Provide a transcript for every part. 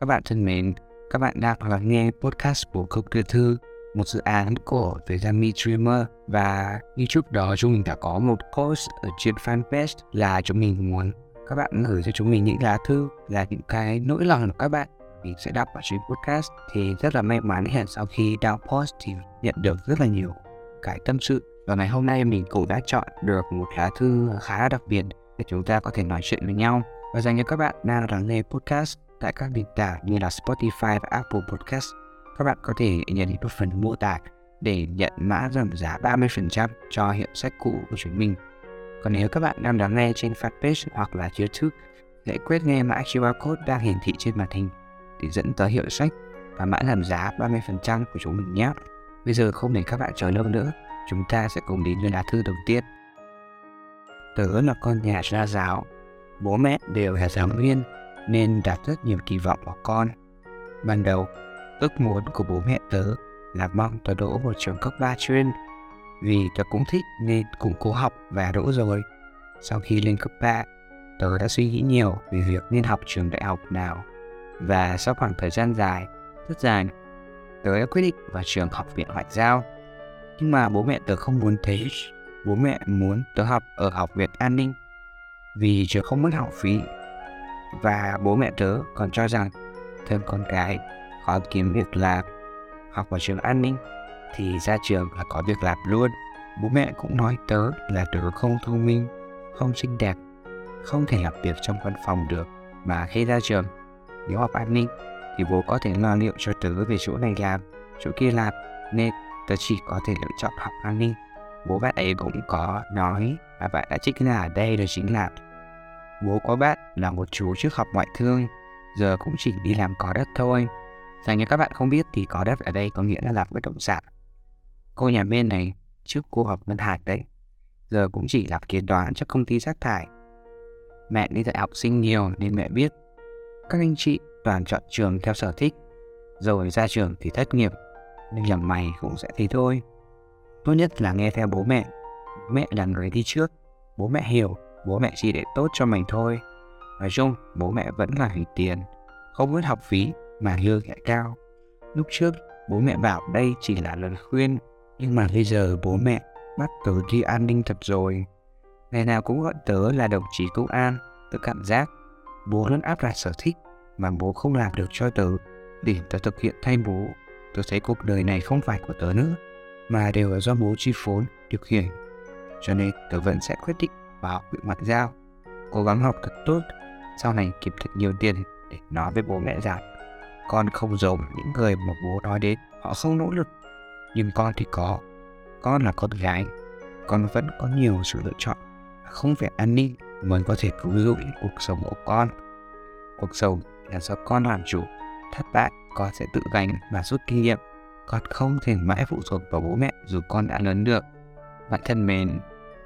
Các bạn thân mến, các bạn đang lắng nghe podcast của Công Đưa Thư, một dự án của The Yummy Dreamer. Và như trước đó chúng mình đã có một post ở trên fanpage là chúng mình muốn các bạn gửi cho chúng mình những lá thư là những cái nỗi lòng của các bạn. Mình sẽ đọc ở trên podcast thì rất là may mắn hiện sau khi đọc post thì nhận được rất là nhiều cái tâm sự. Và ngày hôm nay mình cũng đã chọn được một lá thư khá đặc biệt để chúng ta có thể nói chuyện với nhau. Và dành cho các bạn đang lắng nghe podcast tại các nền tảng như là Spotify và Apple Podcast. Các bạn có thể nhấn vào phần mô tả để nhận mã giảm giá 30% cho hiệu sách cũ của chúng mình. Còn nếu các bạn đang lắng nghe trên fanpage hoặc là YouTube, hãy quét nghe mã QR code đang hiển thị trên màn hình để dẫn tới hiệu sách và mã giảm giá 30% của chúng mình nhé. Bây giờ không để các bạn chờ lâu nữa, chúng ta sẽ cùng đến với lá thư đầu tiên. Tớ là con nhà gia giáo, bố mẹ đều là giáo viên nên đặt rất nhiều kỳ vọng vào con. Ban đầu, ước muốn của bố mẹ tớ là mong tớ đỗ một trường cấp 3 chuyên vì tớ cũng thích nên cũng cố học và đỗ rồi. Sau khi lên cấp 3, tớ đã suy nghĩ nhiều về việc nên học trường đại học nào và sau khoảng thời gian dài, rất dài, tớ đã quyết định vào trường học viện ngoại giao. Nhưng mà bố mẹ tớ không muốn thế. Bố mẹ muốn tớ học ở học viện an ninh vì trường không mất học phí và bố mẹ tớ còn cho rằng thêm con cái khó kiếm việc làm, học vào trường an ninh thì ra trường là có việc làm luôn. Bố mẹ cũng nói tớ là tớ không thông minh, không xinh đẹp, không thể làm việc trong văn phòng được mà khi ra trường, nếu học an ninh thì bố có thể lo liệu cho tớ về chỗ này làm, chỗ kia làm. Nên tớ chỉ có thể lựa chọn học an ninh. Bố bạn ấy cũng có nói và bạn đã trích ra ở đây đó chính là Bố có bạn là một chú trước học ngoại thương, giờ cũng chỉ đi làm có đất thôi. Dành cho các bạn không biết thì có đất ở đây có nghĩa là làm bất động sản. Cô nhà bên này trước cô học ngân hàng đấy, giờ cũng chỉ làm kế toán cho công ty rác thải. Mẹ đi dạy học sinh nhiều nên mẹ biết các anh chị toàn chọn trường theo sở thích, rồi ra trường thì thất nghiệp, nên làm mày cũng sẽ thế thôi. Tốt nhất là nghe theo bố mẹ, mẹ là người đi trước, bố mẹ hiểu bố mẹ chỉ để tốt cho mình thôi. Nói chung, bố mẹ vẫn là hình tiền, không mất học phí mà lương lại cao. Lúc trước, bố mẹ bảo đây chỉ là lời khuyên, nhưng mà bây giờ bố mẹ bắt tớ đi an ninh thật rồi. Ngày nào cũng gọi tớ là đồng chí công an, tớ cảm giác bố luôn áp đặt sở thích mà bố không làm được cho tớ để tớ thực hiện thay bố. Tớ thấy cuộc đời này không phải của tớ nữa, mà đều là do bố chi phối, điều khiển. Cho nên tớ vẫn sẽ quyết định và học viện ngoại giao, cố gắng học thật tốt, sau này kiếm thật nhiều tiền để nói với bố mẹ rằng, con không giống những người mà bố nói đến, họ không nỗ lực. Nhưng con thì có, con là con gái, con vẫn có nhiều sự lựa chọn, không phải an ninh mới có thể cứu giúp cuộc sống của con. Cuộc sống là do con làm chủ, thất bại con sẽ tự gánh và rút kinh nghiệm. Con không thể mãi phụ thuộc vào bố mẹ dù con đã lớn được. Bạn thân mến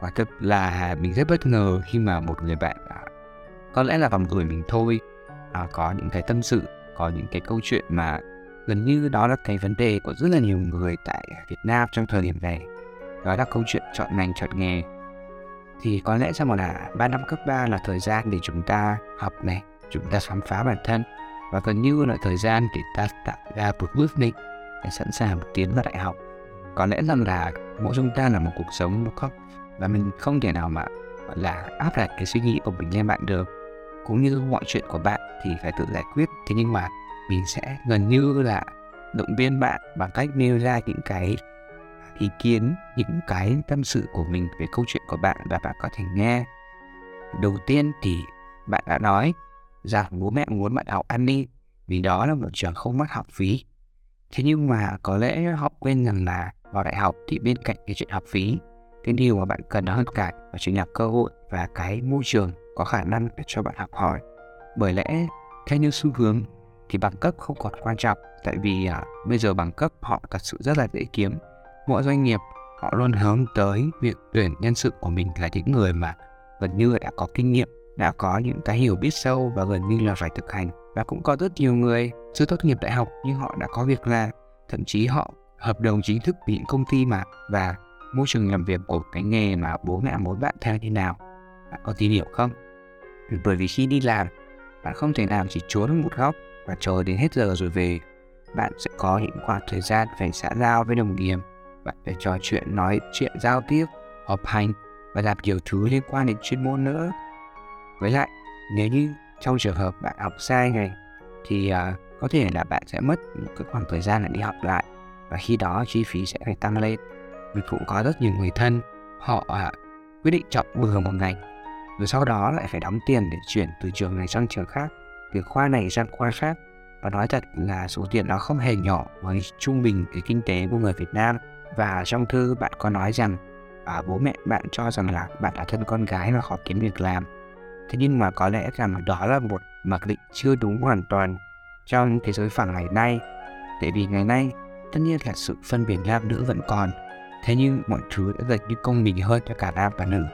quả thật là mình rất bất ngờ khi mà một người bạn à, có lẽ là vòng tuổi mình thôi à, có những cái tâm sự có những cái câu chuyện mà gần như đó là cái vấn đề của rất là nhiều người tại Việt Nam trong thời điểm này đó là câu chuyện chọn ngành chọn nghề. Thì có lẽ rằng là ba năm cấp 3 là thời gian để chúng ta học này chúng ta khám phá bản thân và gần như là thời gian để ta tạo ra một bước định để sẵn sàng tiến vào đại học. Có lẽ rằng là mỗi chúng ta là một cuộc sống nó không và mình không thể nào mà, gọi là, áp đặt cái suy nghĩ của mình lên bạn được. Cũng như mọi chuyện của bạn thì phải tự giải quyết. Thế nhưng mà mình sẽ gần như là động viên bạn bằng cách nêu ra những cái ý kiến, những cái tâm sự của mình về câu chuyện của bạn và bạn có thể nghe. Đầu tiên thì bạn đã nói rằng bố mẹ muốn bạn học an ninh vì đó là một trường không mất học phí. Thế nhưng mà có lẽ họ quên rằng là vào đại học thì bên cạnh cái chuyện học phí cái điều mà bạn cần hơn cả đó chính là cơ hội và cái môi trường có khả năng để cho bạn học hỏi. Bởi lẽ theo như xu hướng thì bằng cấp không còn quan trọng tại vì à, bây giờ bằng cấp họ thật sự rất là dễ kiếm. Mỗi doanh nghiệp họ luôn hướng tới việc tuyển nhân sự của mình là những người mà gần như đã có kinh nghiệm đã có những cái hiểu biết sâu và gần như là phải thực hành. Và cũng có rất nhiều người chưa tốt nghiệp đại học nhưng họ đã có việc làm thậm chí họ hợp đồng chính thức với những công ty mà và môi trường làm việc của cái nghề mà bố mẹ muốn bạn theo như nào bạn có tìm hiểu không? Bởi vì khi đi làm bạn không thể nào chỉ trốn một góc và chờ đến hết giờ rồi về. Bạn sẽ có những khoảng thời gian phải xã giao với đồng nghiệp bạn phải trò chuyện nói chuyện giao tiếp họp hành và làm nhiều thứ liên quan đến chuyên môn nữa. Với lại nếu như trong trường hợp bạn học sai này thì uh, có thể là bạn sẽ mất một cái khoảng thời gian để đi học lại và khi đó chi phí sẽ phải tăng lên mình cũng có rất nhiều người thân họ à, quyết định chọn bừa một ngành. Rồi sau đó lại phải đóng tiền để chuyển từ trường này sang trường khác. Từ khoa này sang khoa khác và nói thật là số tiền đó không hề nhỏ với trung bình cái kinh tế của người Việt Nam. Và trong thư bạn có nói rằng à, bố mẹ bạn cho rằng là bạn là thân con gái và khó kiếm việc làm. Thế nhưng mà có lẽ rằng đó là một mặc định chưa đúng hoàn toàn trong thế giới phẳng ngày nay. Tại vì ngày nay tất nhiên là sự phân biệt nam nữ vẫn còn thế nhưng mọi thứ đã dần như công bình hơn cho cả nam và nữ.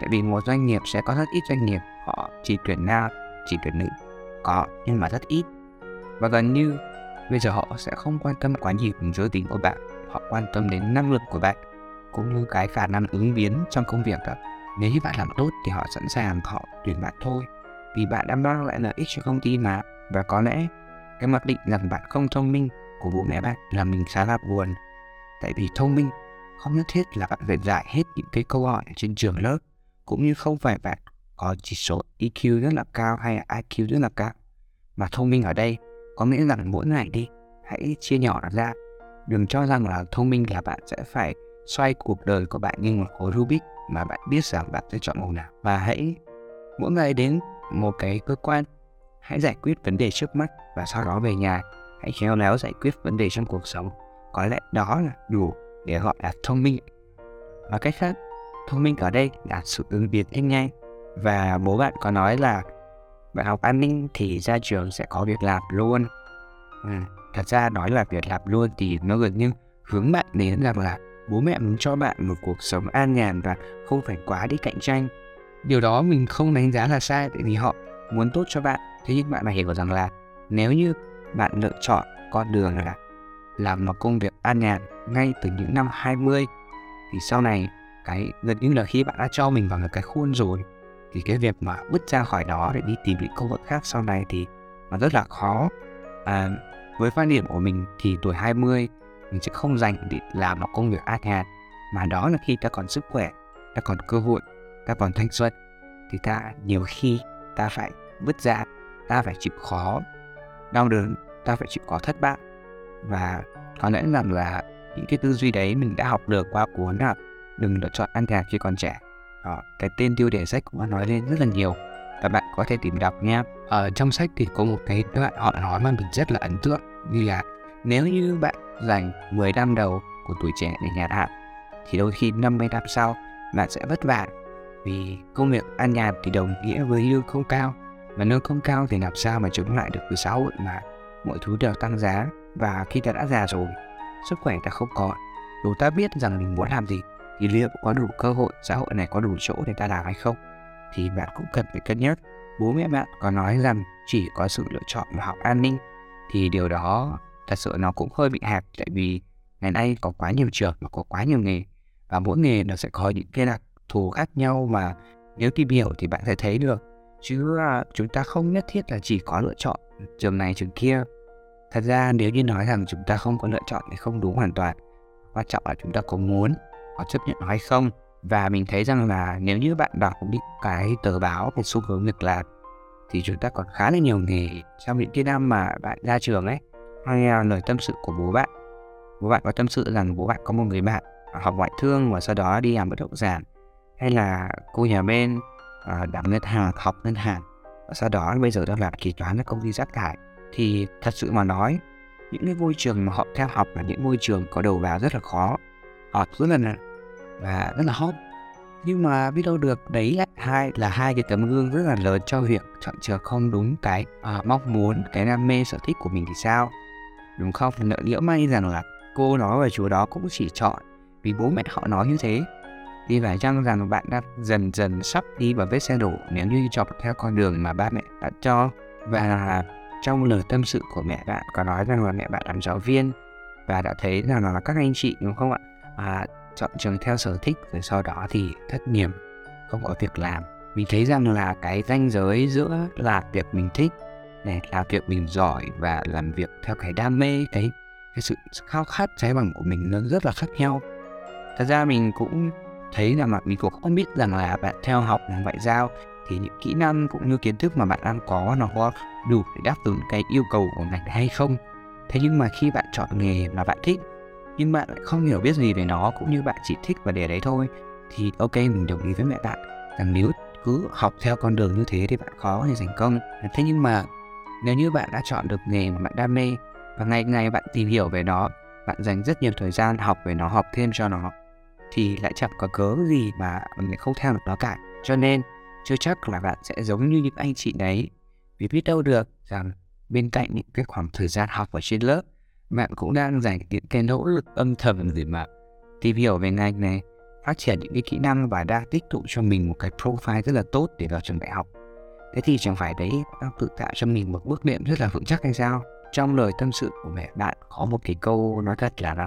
Tại vì một doanh nghiệp sẽ có rất ít doanh nghiệp, họ chỉ tuyển nam, chỉ tuyển nữ. Có, nhưng mà rất ít. Và gần như, bây giờ họ sẽ không quan tâm quá nhiều đến giới tính của bạn, họ quan tâm đến năng lực của bạn, cũng như cái khả năng ứng biến trong công việc đó nếu như bạn làm tốt thì họ sẵn sàng họ tuyển bạn thôi, vì bạn đã mang lại lợi ích cho công ty mà. Và có lẽ, cái mặc định rằng bạn không thông minh của bố mẹ bạn là mình khá là buồn. Tại vì thông minh không nhất thiết là bạn phải giải hết những cái câu hỏi trên trường lớp, cũng như không phải bạn có chỉ số EQ rất là cao hay IQ rất là cao. Mà thông minh ở đây có nghĩa rằng mỗi ngày đi, hãy chia nhỏ nó ra. Đừng cho rằng là thông minh là bạn sẽ phải xoay cuộc đời của bạn như một khối Rubik mà bạn biết rằng bạn sẽ chọn màu nào. Và hãy, mỗi ngày đến một cái cơ quan, hãy giải quyết vấn đề trước mắt và sau đó về nhà. Hãy khéo léo giải quyết vấn đề trong cuộc sống. Có lẽ đó là đủ để gọi là thông minh. Và cách khác, thông minh ở đây là sự ứng biến nhanh nhanh và bố bạn có nói là bạn học an ninh thì ra trường sẽ có việc làm luôn. Ừ. thật ra nói là việc làm luôn thì nó gần như hướng bạn đến rằng là bố mẹ muốn cho bạn một cuộc sống an nhàn và không phải quá đi cạnh tranh. Điều đó mình không đánh giá là sai tại vì họ muốn tốt cho bạn. Thế nhưng bạn phải hiểu rằng là nếu như bạn lựa chọn con đường là làm một công việc an nhàn ngay từ những năm 20 thì sau này cái gần như là khi bạn đã cho mình vào một cái khuôn rồi thì cái việc mà bứt ra khỏi đó để đi tìm những công việc khác sau này thì nó rất là khó. À, với quan điểm của mình thì tuổi 20 mình sẽ không dành để làm một công việc an nhàn mà đó là khi ta còn sức khỏe ta còn cơ hội ta còn thanh xuân thì ta nhiều khi ta phải vứt ra ta phải chịu khó đau đớn ta phải chịu khó thất bại và có lẽ rằng là những cái tư duy đấy mình đã học được qua cuốn là đừng lựa chọn ăn gà khi còn trẻ. Đó, cái tên tiêu đề sách cũng đã nói lên rất là nhiều. Và bạn có thể tìm đọc nha ở trong sách thì có một cái đoạn họ nói mà mình rất là ấn tượng như là nếu như bạn dành 10 năm đầu của tuổi trẻ để nhàn hạ thì đôi khi 50 năm sau bạn sẽ vất vả. Vì công việc ăn nhàn thì đồng nghĩa với lương không cao. Mà lương không cao thì làm sao mà chống lại được với xã hội mà mọi thứ đều tăng giá và khi ta đã già rồi sức khỏe ta không còn, dù ta biết rằng mình muốn làm gì thì liệu có đủ cơ hội xã hội này có đủ chỗ để ta làm hay không? Thì bạn cũng cần phải cân nhắc. Bố mẹ bạn có nói rằng chỉ có sự lựa chọn mà học an ninh thì điều đó thật sự nó cũng hơi bị hẹp tại vì ngày nay có quá nhiều trường và có quá nhiều nghề và mỗi nghề nó sẽ có những cái đặc thù khác nhau mà nếu tìm hiểu thì bạn sẽ thấy được. Chứ à, chúng ta không nhất thiết là chỉ có lựa chọn trường này trường kia thật ra nếu như nói rằng chúng ta không có lựa chọn thì không đúng hoàn toàn. Quan trọng là chúng ta có muốn có chấp nhận nó hay không. Và mình thấy rằng là nếu như bạn đọc những cái tờ báo về xu hướng việc làm thì chúng ta còn khá là nhiều nghề trong những cái năm mà bạn ra trường ấy hay lời tâm sự của bố bạn. Bố bạn có tâm sự rằng bố bạn có một người bạn à, học ngoại thương và sau đó đi làm bất động sản hay là cô nhà bên à, uh, đảm ngân hàng học ngân hàng. Và sau đó bây giờ đang làm kế toán ở công ty rác thải thì thật sự mà nói những cái môi trường mà họ theo học là những môi trường có đầu vào rất là khó. Họ rất là và rất là hot. Nhưng mà biết đâu được đấy hai là hai cái tấm gương rất là lớn cho việc chọn trường không đúng cái à, mong muốn cái đam mê sở thích của mình thì sao? Đúng không? Nợ nghĩa may rằng là cô nói và chú đó cũng chỉ chọn vì bố mẹ họ nói như thế. Thì phải chăng rằng bạn đang dần dần sắp đi vào vết xe đổ nếu như chọn theo con đường mà ba mẹ đã cho? Và trong lời tâm sự của mẹ bạn có nói rằng là mẹ bạn làm giáo viên và đã thấy rằng là các anh chị đúng không ạ? À, chọn trường theo sở thích rồi sau đó thì thất nghiệp không có việc làm. Mình thấy rằng là cái ranh giới giữa là việc mình thích này làm việc mình giỏi và làm việc theo cái đam mê cái cái sự khao khát cháy bằng của mình nó rất là khác nhau. Thật ra mình cũng thấy là mà mình cũng không biết rằng là bạn theo học ngoại giao thì những kỹ năng cũng như kiến thức mà bạn đang có nó có đủ để đáp ứng cái yêu cầu của ngành hay không? Thế nhưng mà khi bạn chọn nghề mà bạn thích, nhưng bạn lại không hiểu biết gì về nó cũng như bạn chỉ thích và để đấy thôi, thì ok, mình đồng ý với mẹ bạn rằng nếu cứ học theo con đường như thế thì bạn khó để thành công. Thế nhưng mà nếu như bạn đã chọn được nghề mà bạn đam mê và ngày ngày bạn tìm hiểu về nó, bạn dành rất nhiều thời gian học về nó, học thêm cho nó, thì lại chẳng có cớ gì mà mình không theo được nó cả. Cho nên chưa chắc là bạn sẽ giống như những anh chị đấy. Vì biết đâu được rằng bên cạnh những cái khoảng thời gian học ở trên lớp, bạn cũng đang dành những cái nỗ lực âm thầm để mà tìm hiểu về ngành này, phát triển những cái kỹ năng và đang tích tụ cho mình một cái profile rất là tốt để vào trường đại học. Thế thì chẳng phải đấy đang tự tạo cho mình một bước đệm rất là vững chắc hay sao? Trong lời tâm sự của mẹ bạn có một cái câu nói thật là nó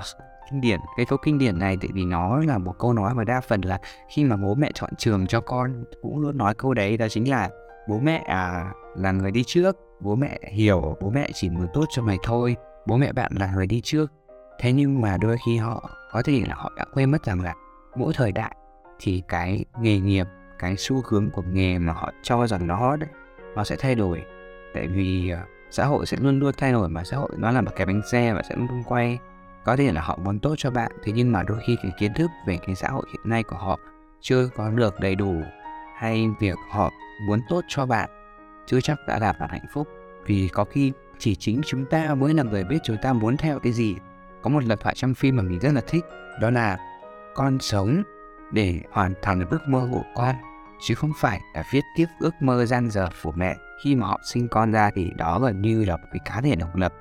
kinh điển. Cái câu kinh điển này tại vì nó là một câu nói mà đa phần là khi mà bố mẹ chọn trường cho con cũng luôn nói câu đấy đó chính là bố mẹ à, là người đi trước bố mẹ hiểu bố mẹ chỉ muốn tốt cho mày thôi bố mẹ bạn là người đi trước. Thế nhưng mà đôi khi họ có thể là họ đã quên mất rằng là mỗi thời đại thì cái nghề nghiệp cái xu hướng của nghề mà họ cho rằng nó hot đấy nó sẽ thay đổi. Tại vì à, xã hội sẽ luôn luôn thay đổi mà xã hội nó là một cái bánh xe và sẽ luôn quay có thể là họ muốn tốt cho bạn, thế nhưng mà đôi khi cái kiến thức về cái xã hội hiện nay của họ chưa có được đầy đủ, hay việc họ muốn tốt cho bạn chưa chắc đã làm bạn hạnh phúc. Vì có khi chỉ chính chúng ta mới là người biết chúng ta muốn theo cái gì. Có một lời thoại trong phim mà mình rất là thích, đó là con sống để hoàn thành ước mơ của con, chứ không phải là viết tiếp ước mơ gian dở của mẹ. Khi mà họ sinh con ra thì đó gần như là một cái cá thể độc lập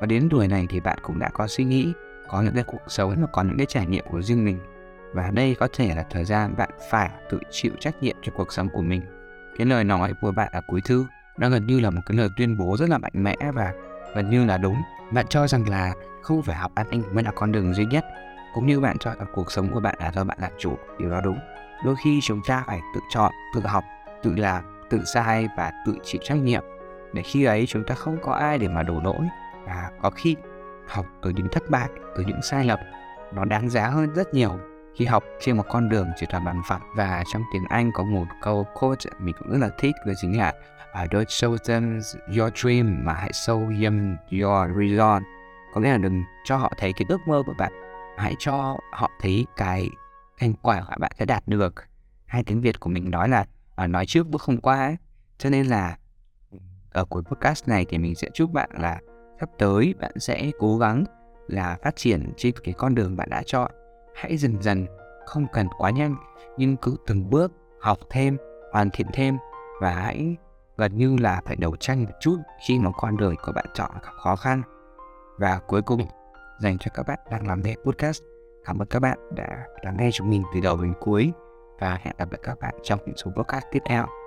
và đến tuổi này thì bạn cũng đã có suy nghĩ, có những cái cuộc sống và có những cái trải nghiệm của riêng mình. Và đây có thể là thời gian bạn phải tự chịu trách nhiệm cho cuộc sống của mình. Cái lời nói của bạn ở cuối thư nó gần như là một cái lời tuyên bố rất là mạnh mẽ và gần như là đúng. Bạn cho rằng là không phải học an ninh mới là con đường duy nhất, cũng như bạn chọn cuộc sống của bạn là do bạn làm chủ, điều đó đúng. Đôi khi chúng ta phải tự chọn, tự học, tự làm, tự sai và tự chịu trách nhiệm, để khi ấy chúng ta không có ai để mà đổ lỗi và có khi học từ những thất bại từ những sai lầm nó đáng giá hơn rất nhiều. Khi học trên một con đường chỉ toàn bàn phẳng và trong tiếng Anh có một câu quote mình cũng rất là thích đó chính là uh, don't show them your dream mà hãy show them your reason có nghĩa là đừng cho họ thấy cái ước mơ của bạn hãy cho họ thấy cái thành quả mà bạn sẽ đạt được. Hai tiếng Việt của mình nói là uh, nói trước bước không qua ấy. cho nên là ở cuối podcast này thì mình sẽ chúc bạn là sắp tới bạn sẽ cố gắng là phát triển trên cái con đường bạn đã chọn. Hãy dần dần, không cần quá nhanh, nhưng cứ từng bước học thêm, hoàn thiện thêm và hãy gần như là phải đấu tranh một chút khi mà con đường của bạn chọn gặp khó khăn. Và cuối cùng, dành cho các bạn đang làm nghe podcast, cảm ơn các bạn đã lắng nghe chúng mình từ đầu đến cuối và hẹn gặp lại các bạn trong những số podcast tiếp theo.